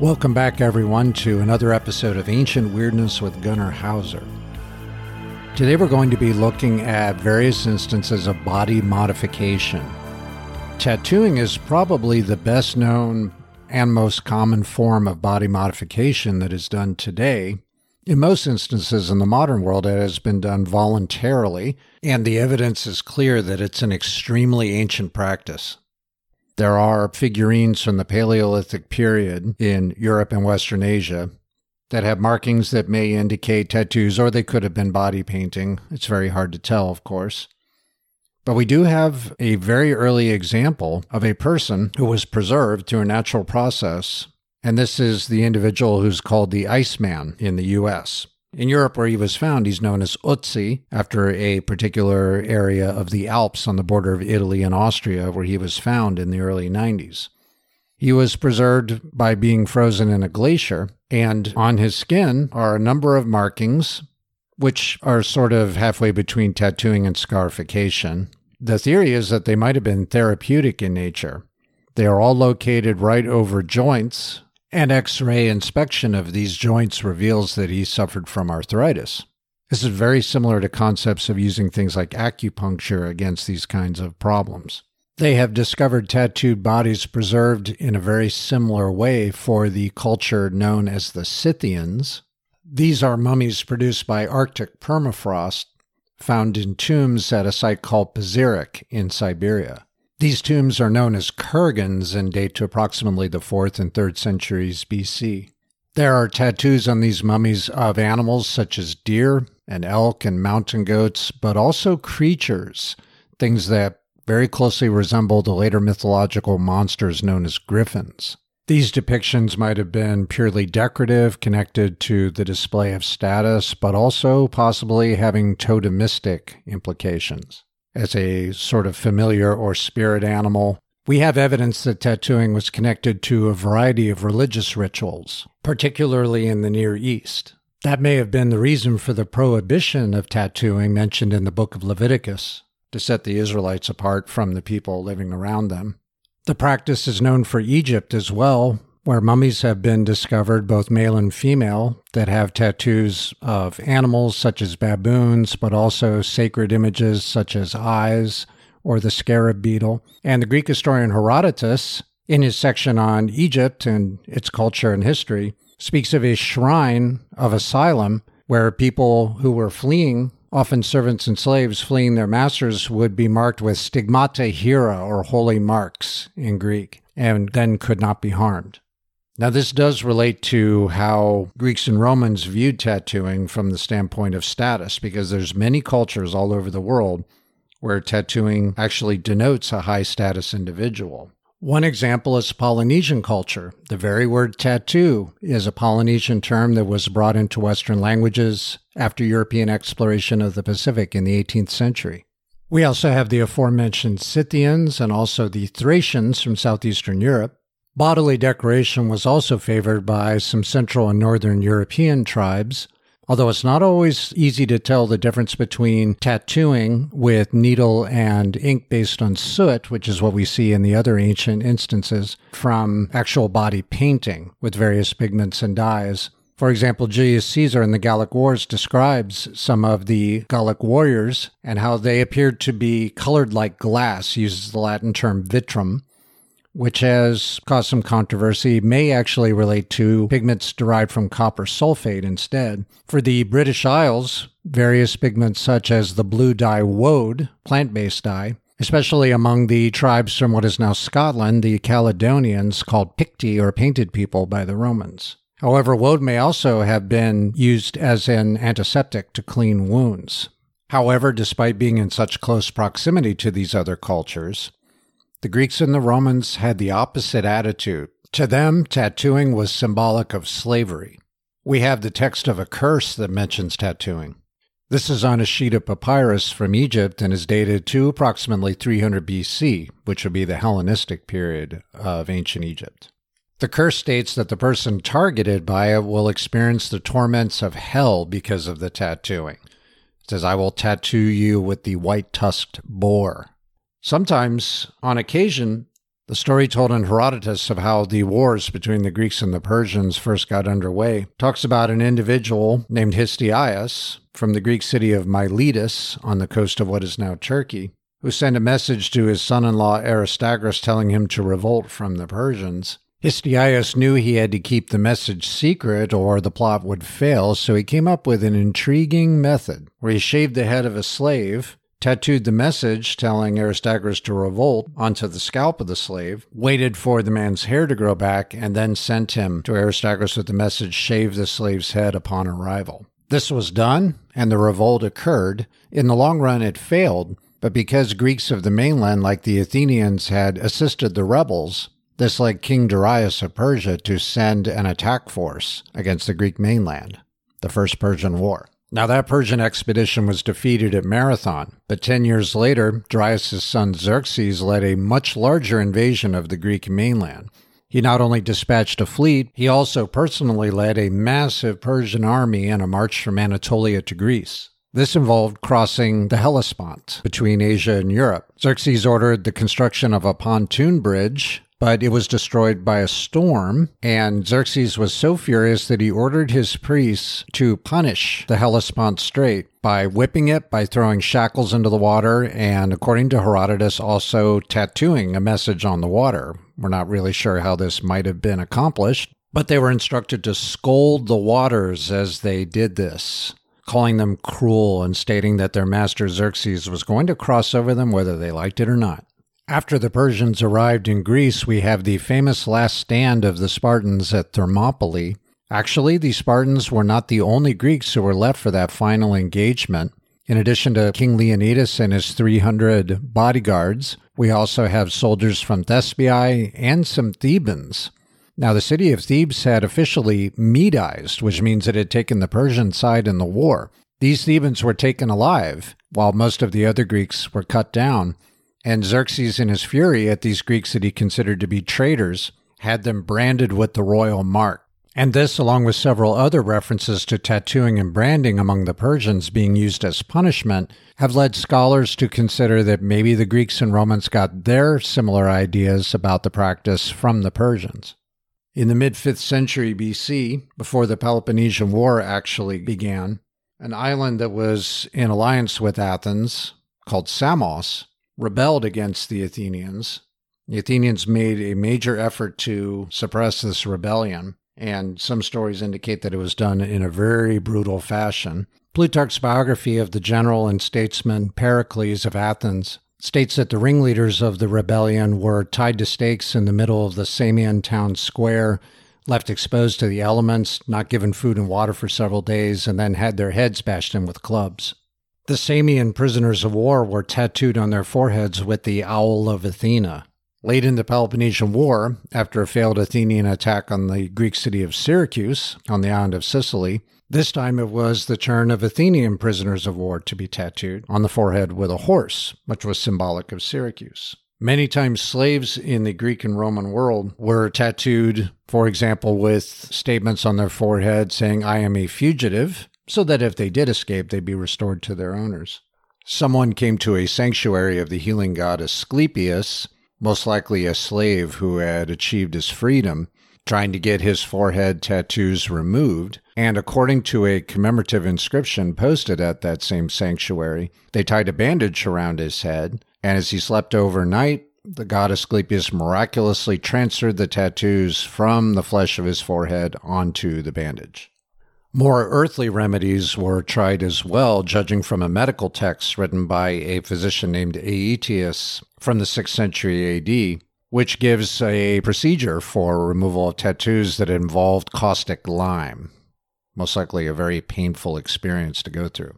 Welcome back, everyone, to another episode of Ancient Weirdness with Gunnar Hauser. Today, we're going to be looking at various instances of body modification. Tattooing is probably the best known and most common form of body modification that is done today. In most instances in the modern world, it has been done voluntarily, and the evidence is clear that it's an extremely ancient practice. There are figurines from the Paleolithic period in Europe and Western Asia that have markings that may indicate tattoos, or they could have been body painting. It's very hard to tell, of course. But we do have a very early example of a person who was preserved through a natural process, and this is the individual who's called the Iceman in the US. In Europe, where he was found, he's known as Ötzi, after a particular area of the Alps on the border of Italy and Austria, where he was found in the early 90s. He was preserved by being frozen in a glacier, and on his skin are a number of markings, which are sort of halfway between tattooing and scarification. The theory is that they might have been therapeutic in nature. They are all located right over joints an X ray inspection of these joints reveals that he suffered from arthritis. This is very similar to concepts of using things like acupuncture against these kinds of problems. They have discovered tattooed bodies preserved in a very similar way for the culture known as the Scythians. These are mummies produced by Arctic permafrost found in tombs at a site called Pazyryk in Siberia. These tombs are known as kurgans and date to approximately the 4th and 3rd centuries BC. There are tattoos on these mummies of animals such as deer and elk and mountain goats, but also creatures, things that very closely resemble the later mythological monsters known as griffins. These depictions might have been purely decorative, connected to the display of status, but also possibly having totemistic implications as a sort of familiar or spirit animal. We have evidence that tattooing was connected to a variety of religious rituals, particularly in the Near East. That may have been the reason for the prohibition of tattooing mentioned in the book of Leviticus to set the Israelites apart from the people living around them. The practice is known for Egypt as well, where mummies have been discovered, both male and female, that have tattoos of animals such as baboons, but also sacred images such as eyes or the scarab beetle. And the Greek historian Herodotus, in his section on Egypt and its culture and history, speaks of a shrine of asylum where people who were fleeing Often servants and slaves fleeing their masters would be marked with stigmata hiera or holy marks in Greek and then could not be harmed. Now, this does relate to how Greeks and Romans viewed tattooing from the standpoint of status, because there's many cultures all over the world where tattooing actually denotes a high status individual. One example is Polynesian culture. The very word tattoo is a Polynesian term that was brought into Western languages after European exploration of the Pacific in the 18th century. We also have the aforementioned Scythians and also the Thracians from southeastern Europe. Bodily decoration was also favored by some Central and Northern European tribes, although it's not always easy to tell the difference between tattooing with needle and ink based on soot, which is what we see in the other ancient instances, from actual body painting with various pigments and dyes. For example, Julius Caesar in the Gallic Wars describes some of the Gallic warriors and how they appeared to be colored like glass, uses the Latin term vitrum, which has caused some controversy, may actually relate to pigments derived from copper sulfate instead. For the British Isles, various pigments such as the blue dye woad, plant based dye, especially among the tribes from what is now Scotland, the Caledonians, called Picti or painted people by the Romans. However, woad may also have been used as an antiseptic to clean wounds. However, despite being in such close proximity to these other cultures, the Greeks and the Romans had the opposite attitude. To them, tattooing was symbolic of slavery. We have the text of a curse that mentions tattooing. This is on a sheet of papyrus from Egypt and is dated to approximately 300 BC, which would be the Hellenistic period of ancient Egypt. The curse states that the person targeted by it will experience the torments of hell because of the tattooing. It says, I will tattoo you with the white tusked boar. Sometimes, on occasion, The story told in Herodotus of how the wars between the Greeks and the Persians first got underway talks about an individual named Histiaeus from the Greek city of Miletus on the coast of what is now Turkey, who sent a message to his son in law Aristagoras telling him to revolt from the Persians. Histiaeus knew he had to keep the message secret or the plot would fail, so he came up with an intriguing method where he shaved the head of a slave tattooed the message telling Aristagoras to revolt onto the scalp of the slave, waited for the man's hair to grow back, and then sent him to Aristagoras with the message shave the slave's head upon arrival. This was done, and the revolt occurred. In the long run, it failed, but because Greeks of the mainland, like the Athenians, had assisted the rebels, this led King Darius of Persia to send an attack force against the Greek mainland, the First Persian War. Now, that Persian expedition was defeated at Marathon, but 10 years later, Darius' son Xerxes led a much larger invasion of the Greek mainland. He not only dispatched a fleet, he also personally led a massive Persian army in a march from Anatolia to Greece. This involved crossing the Hellespont between Asia and Europe. Xerxes ordered the construction of a pontoon bridge but it was destroyed by a storm. And Xerxes was so furious that he ordered his priests to punish the Hellespont Strait by whipping it, by throwing shackles into the water, and according to Herodotus, also tattooing a message on the water. We're not really sure how this might have been accomplished, but they were instructed to scold the waters as they did this calling them cruel and stating that their master Xerxes was going to cross over them whether they liked it or not. After the Persians arrived in Greece, we have the famous last stand of the Spartans at Thermopylae. Actually, the Spartans were not the only Greeks who were left for that final engagement. In addition to King Leonidas and his 300 bodyguards, we also have soldiers from Thespiae and some Thebans. Now, the city of Thebes had officially Medized, which means it had taken the Persian side in the war. These Thebans were taken alive, while most of the other Greeks were cut down. And Xerxes, in his fury at these Greeks that he considered to be traitors, had them branded with the royal mark. And this, along with several other references to tattooing and branding among the Persians being used as punishment, have led scholars to consider that maybe the Greeks and Romans got their similar ideas about the practice from the Persians. In the mid 5th century BC, before the Peloponnesian War actually began, an island that was in alliance with Athens, called Samos, rebelled against the Athenians. The Athenians made a major effort to suppress this rebellion, and some stories indicate that it was done in a very brutal fashion. Plutarch's biography of the general and statesman Pericles of Athens states that the ringleaders of the rebellion were tied to stakes in the middle of the Samian town square, left exposed to the elements, not given food and water for several days, and then had their heads bashed in with clubs. The Samian prisoners of war were tattooed on their foreheads with the owl of Athena. Late in the Peloponnesian War, after a failed Athenian attack on the Greek city of Syracuse on the island of Sicily, this time it was the turn of Athenian prisoners of war to be tattooed on the forehead with a horse, which was symbolic of Syracuse. Many times, slaves in the Greek and Roman world were tattooed, for example, with statements on their forehead saying, I am a fugitive, so that if they did escape, they'd be restored to their owners. Someone came to a sanctuary of the healing god Asclepius, most likely a slave who had achieved his freedom, trying to get his forehead tattoos removed. And according to a commemorative inscription posted at that same sanctuary, they tied a bandage around his head, and as he slept overnight, the god Asclepius miraculously transferred the tattoos from the flesh of his forehead onto the bandage. More earthly remedies were tried as well, judging from a medical text written by a physician named Aetius from the 6th century AD, which gives a procedure for removal of tattoos that involved caustic lime. Most likely a very painful experience to go through.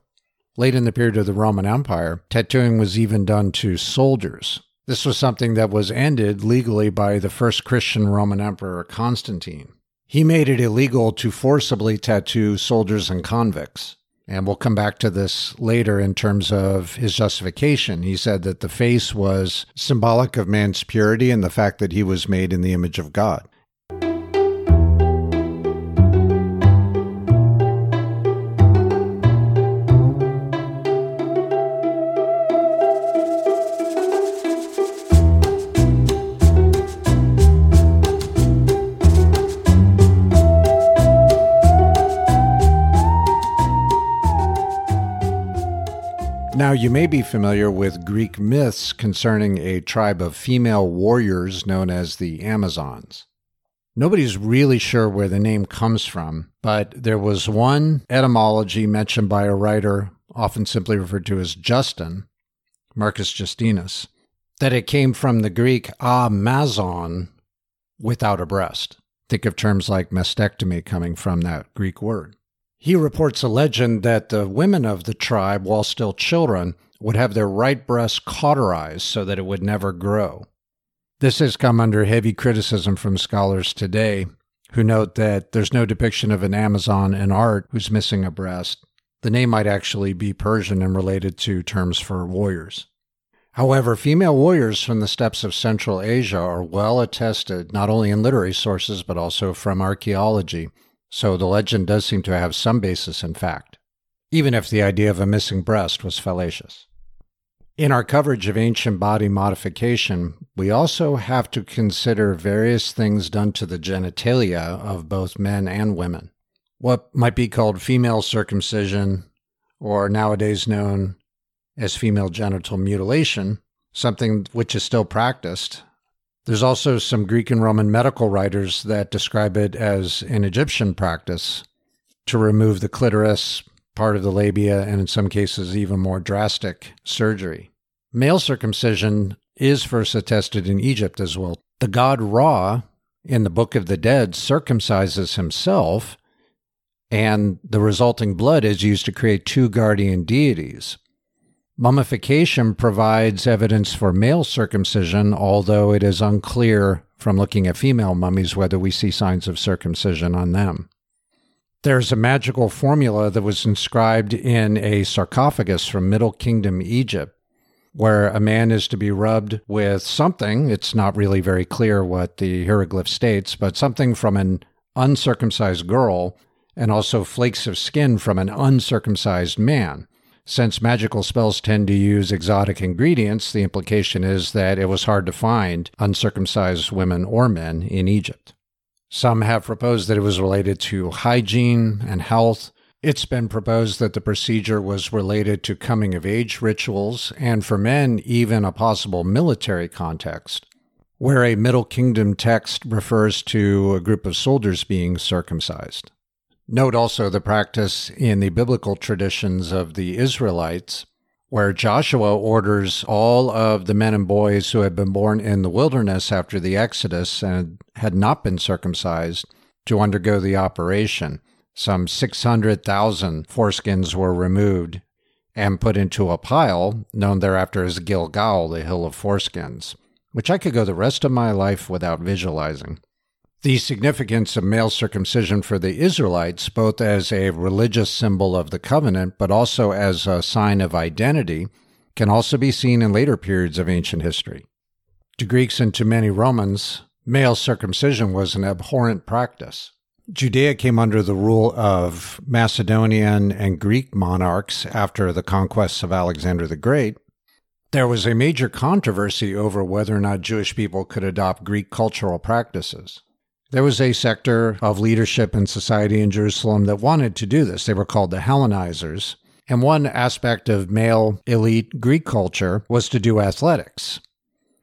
Late in the period of the Roman Empire, tattooing was even done to soldiers. This was something that was ended legally by the first Christian Roman Emperor Constantine. He made it illegal to forcibly tattoo soldiers and convicts. And we'll come back to this later in terms of his justification. He said that the face was symbolic of man's purity and the fact that he was made in the image of God. Now, you may be familiar with Greek myths concerning a tribe of female warriors known as the Amazons. Nobody's really sure where the name comes from, but there was one etymology mentioned by a writer, often simply referred to as Justin, Marcus Justinus, that it came from the Greek amazon, without a breast. Think of terms like mastectomy coming from that Greek word. He reports a legend that the women of the tribe, while still children, would have their right breast cauterized so that it would never grow. This has come under heavy criticism from scholars today who note that there's no depiction of an Amazon in art who's missing a breast. The name might actually be Persian and related to terms for warriors. However, female warriors from the steppes of Central Asia are well attested not only in literary sources but also from archaeology, so the legend does seem to have some basis in fact, even if the idea of a missing breast was fallacious. In our coverage of ancient body modification, we also have to consider various things done to the genitalia of both men and women. What might be called female circumcision, or nowadays known as female genital mutilation, something which is still practiced. There's also some Greek and Roman medical writers that describe it as an Egyptian practice to remove the clitoris, part of the labia, and in some cases, even more drastic surgery. Male circumcision is first attested in Egypt as well. The god Ra, in the Book of the Dead, circumcises himself, and the resulting blood is used to create two guardian deities. Mummification provides evidence for male circumcision, although it is unclear from looking at female mummies whether we see signs of circumcision on them. There's a magical formula that was inscribed in a sarcophagus from Middle Kingdom Egypt, where a man is to be rubbed with something. It's not really very clear what the hieroglyph states, but something from an uncircumcised girl and also flakes of skin from an uncircumcised man. Since magical spells tend to use exotic ingredients, the implication is that it was hard to find uncircumcised women or men in Egypt. Some have proposed that it was related to hygiene and health. It's been proposed that the procedure was related to coming of age rituals, and for men, even a possible military context, where a Middle Kingdom text refers to a group of soldiers being circumcised. Note also the practice in the biblical traditions of the Israelites where Joshua orders all of the men and boys who had been born in the wilderness after the Exodus and had not been circumcised to undergo the operation. Some 600,000 foreskins were removed and put into a pile known thereafter as Gilgal, the Hill of Foreskins, which I could go the rest of my life without visualizing. The significance of male circumcision for the Israelites, both as a religious symbol of the covenant, but also as a sign of identity, can also be seen in later periods of ancient history. To Greeks and to many Romans, male circumcision was an abhorrent practice. Judea came under the rule of Macedonian and Greek monarchs after the conquests of Alexander the Great. There was a major controversy over whether or not Jewish people could adopt Greek cultural practices. There was a sector of leadership in society in Jerusalem that wanted to do this. They were called the Hellenizers. And one aspect of male elite Greek culture was to do athletics.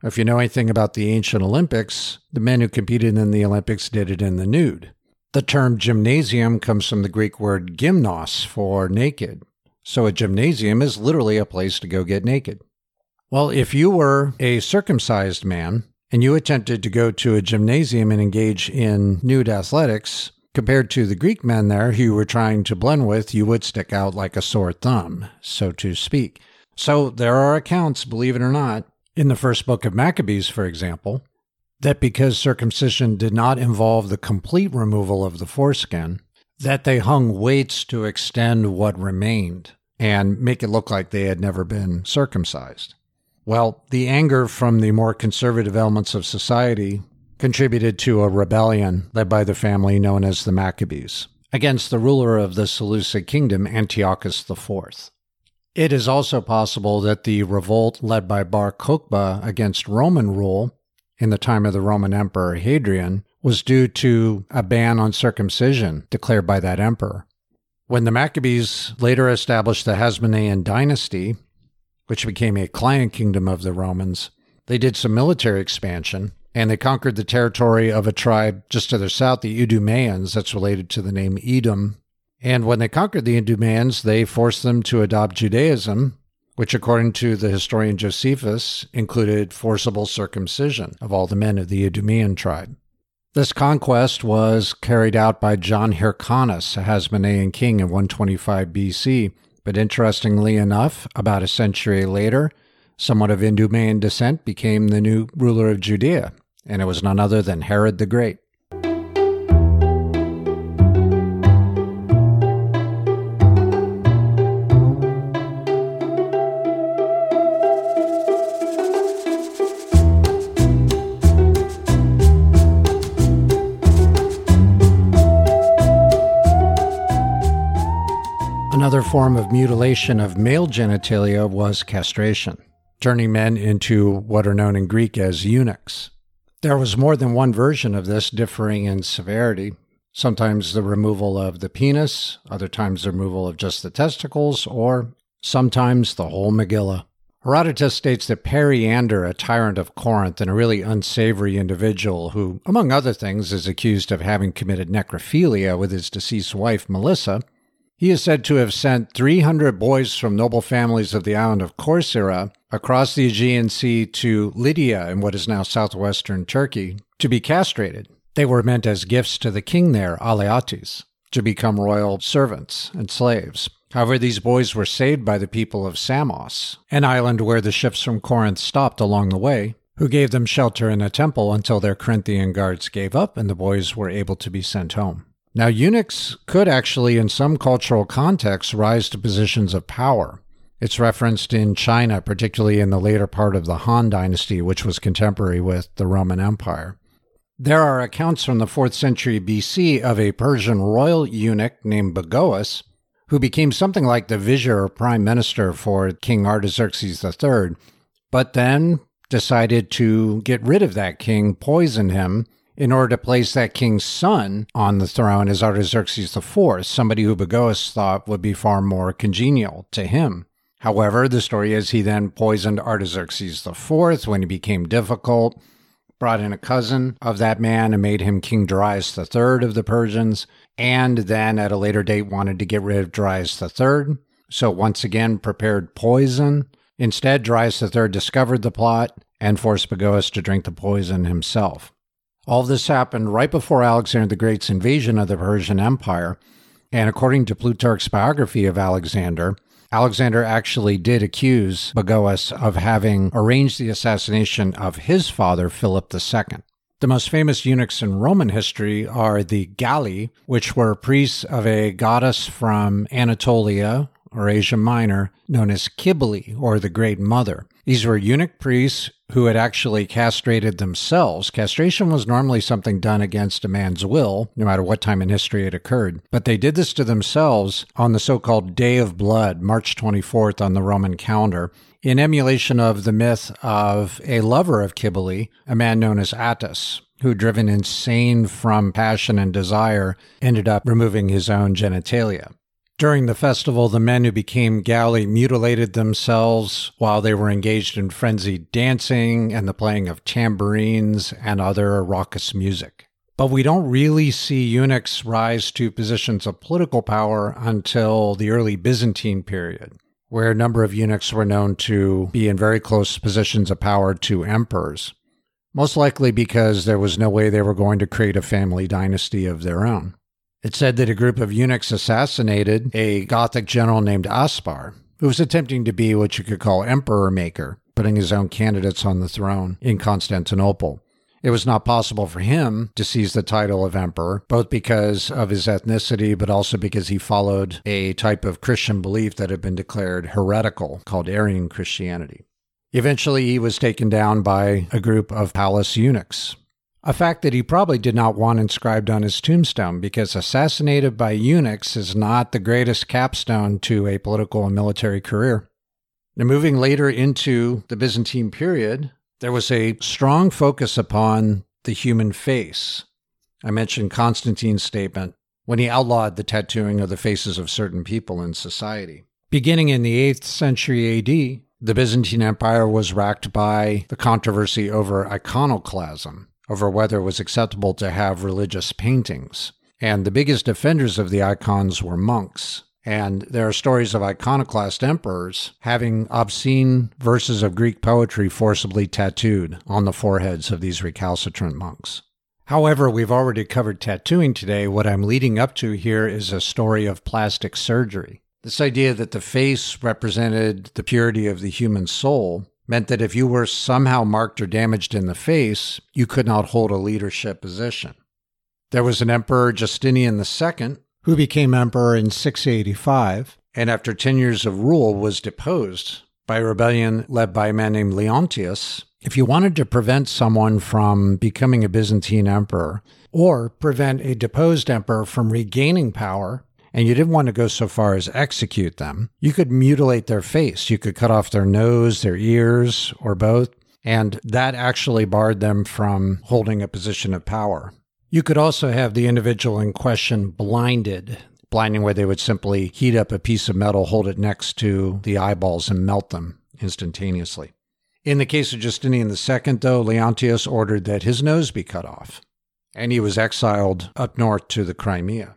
If you know anything about the ancient Olympics, the men who competed in the Olympics did it in the nude. The term gymnasium comes from the Greek word gymnos for naked. So a gymnasium is literally a place to go get naked. Well, if you were a circumcised man, and you attempted to go to a gymnasium and engage in nude athletics, compared to the Greek men there who you were trying to blend with, you would stick out like a sore thumb, so to speak. So there are accounts, believe it or not, in the first book of Maccabees, for example, that because circumcision did not involve the complete removal of the foreskin, that they hung weights to extend what remained and make it look like they had never been circumcised. Well, the anger from the more conservative elements of society contributed to a rebellion led by the family known as the Maccabees against the ruler of the Seleucid kingdom, Antiochus IV. It is also possible that the revolt led by Bar Kokhba against Roman rule in the time of the Roman Emperor Hadrian was due to a ban on circumcision declared by that emperor. When the Maccabees later established the Hasmonean dynasty, which became a client kingdom of the Romans. They did some military expansion, and they conquered the territory of a tribe just to their south, the Idumeans, that's related to the name Edom. And when they conquered the Idumeans, they forced them to adopt Judaism, which, according to the historian Josephus, included forcible circumcision of all the men of the Idumean tribe. This conquest was carried out by John Hyrcanus, a Hasmonean king in 125 BC. But interestingly enough, about a century later, someone of Idumean descent became the new ruler of Judea, and it was none other than Herod the Great. Form of mutilation of male genitalia was castration, turning men into what are known in Greek as eunuchs. There was more than one version of this, differing in severity. Sometimes the removal of the penis, other times the removal of just the testicles, or sometimes the whole Megillah. Herodotus states that Periander, a tyrant of Corinth and a really unsavory individual who, among other things, is accused of having committed necrophilia with his deceased wife Melissa, he is said to have sent 300 boys from noble families of the island of Corcyra across the Aegean Sea to Lydia in what is now southwestern Turkey to be castrated. They were meant as gifts to the king there, Alyattes, to become royal servants and slaves. However, these boys were saved by the people of Samos, an island where the ships from Corinth stopped along the way, who gave them shelter in a temple until their Corinthian guards gave up and the boys were able to be sent home. Now, eunuchs could actually, in some cultural contexts, rise to positions of power. It's referenced in China, particularly in the later part of the Han Dynasty, which was contemporary with the Roman Empire. There are accounts from the 4th century BC of a Persian royal eunuch named Bagoas, who became something like the vizier or prime minister for King Artaxerxes III, but then decided to get rid of that king, poison him, in order to place that king's son on the throne as Artaxerxes IV, somebody who Bagoas thought would be far more congenial to him. However, the story is he then poisoned Artaxerxes IV when he became difficult, brought in a cousin of that man and made him King Darius III of the Persians, and then at a later date wanted to get rid of Darius III. So once again prepared poison. Instead, Darius III discovered the plot and forced Bagoas to drink the poison himself. All this happened right before Alexander the Great's invasion of the Persian Empire. And according to Plutarch's biography of Alexander, Alexander actually did accuse Bagoas of having arranged the assassination of his father, Philip II. The most famous eunuchs in Roman history are the Galli, which were priests of a goddess from Anatolia or Asia Minor known as Cybele or the Great Mother. These were eunuch priests who had actually castrated themselves. Castration was normally something done against a man's will, no matter what time in history it occurred. But they did this to themselves on the so called Day of Blood, March 24th on the Roman calendar, in emulation of the myth of a lover of Cybele, a man known as Attis, who, driven insane from passion and desire, ended up removing his own genitalia. During the festival, the men who became Galli mutilated themselves while they were engaged in frenzied dancing and the playing of tambourines and other raucous music. But we don't really see eunuchs rise to positions of political power until the early Byzantine period, where a number of eunuchs were known to be in very close positions of power to emperors, most likely because there was no way they were going to create a family dynasty of their own. It said that a group of eunuchs assassinated a Gothic general named Aspar, who was attempting to be what you could call emperor maker, putting his own candidates on the throne in Constantinople. It was not possible for him to seize the title of emperor, both because of his ethnicity, but also because he followed a type of Christian belief that had been declared heretical called Arian Christianity. Eventually, he was taken down by a group of palace eunuchs, a fact that he probably did not want inscribed on his tombstone because assassinated by eunuchs is not the greatest capstone to a political and military career. Now, moving later into the Byzantine period, there was a strong focus upon the human face. I mentioned Constantine's statement when he outlawed the tattooing of the faces of certain people in society. Beginning in the 8th century AD, The Byzantine Empire was racked by the controversy over iconoclasm, over whether it was acceptable to have religious paintings. And the biggest defenders of the icons were monks. And there are stories of iconoclast emperors having obscene verses of Greek poetry forcibly tattooed on the foreheads of these recalcitrant monks. However, we've already covered tattooing today. What I'm leading up to here is a story of plastic surgery. This idea that the face represented the purity of the human soul meant that if you were somehow marked or damaged in the face, you could not hold a leadership position. There was an emperor, Justinian II, who became emperor in 685, and after 10 years of rule was deposed by a rebellion led by a man named Leontius. If you wanted to prevent someone from becoming a Byzantine emperor, or prevent a deposed emperor from regaining power, and you didn't want to go so far as execute them, you could mutilate their face. You could cut off their nose, their ears, or both. And that actually barred them from holding a position of power. You could also have the individual in question blinded, blinding where they would simply heat up a piece of metal, hold it next to the eyeballs, and melt them instantaneously. In the case of Justinian II, though, Leontius ordered that his nose be cut off, and he was exiled up north to the Crimea.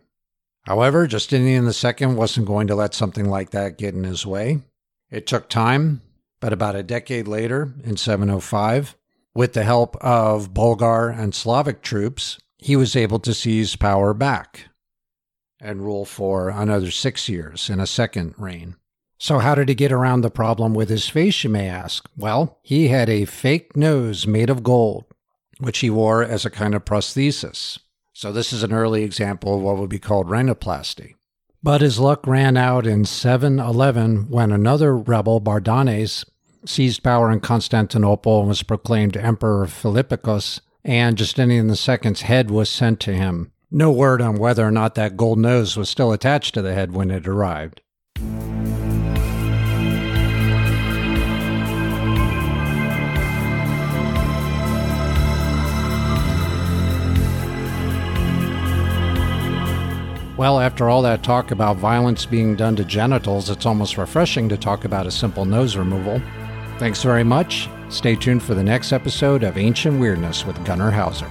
However, Justinian II wasn't going to let something like that get in his way. It took time, but about a decade later, in 705, with the help of Bulgar and Slavic troops, he was able to seize power back and rule for another six years in a second reign. So, how did he get around the problem with his face, you may ask? Well, he had a fake nose made of gold, which he wore as a kind of prosthesis. So, this is an early example of what would be called rhinoplasty. But his luck ran out in 711 when another rebel, Bardanes, seized power in Constantinople and was proclaimed Emperor Philippicus and Justinian II's head was sent to him. No word on whether or not that gold nose was still attached to the head when it arrived. Well, after all that talk about violence being done to genitals, it's almost refreshing to talk about a simple nose removal. Thanks very much. Stay tuned for the next episode of Ancient Weirdness with Gunnar Hauser.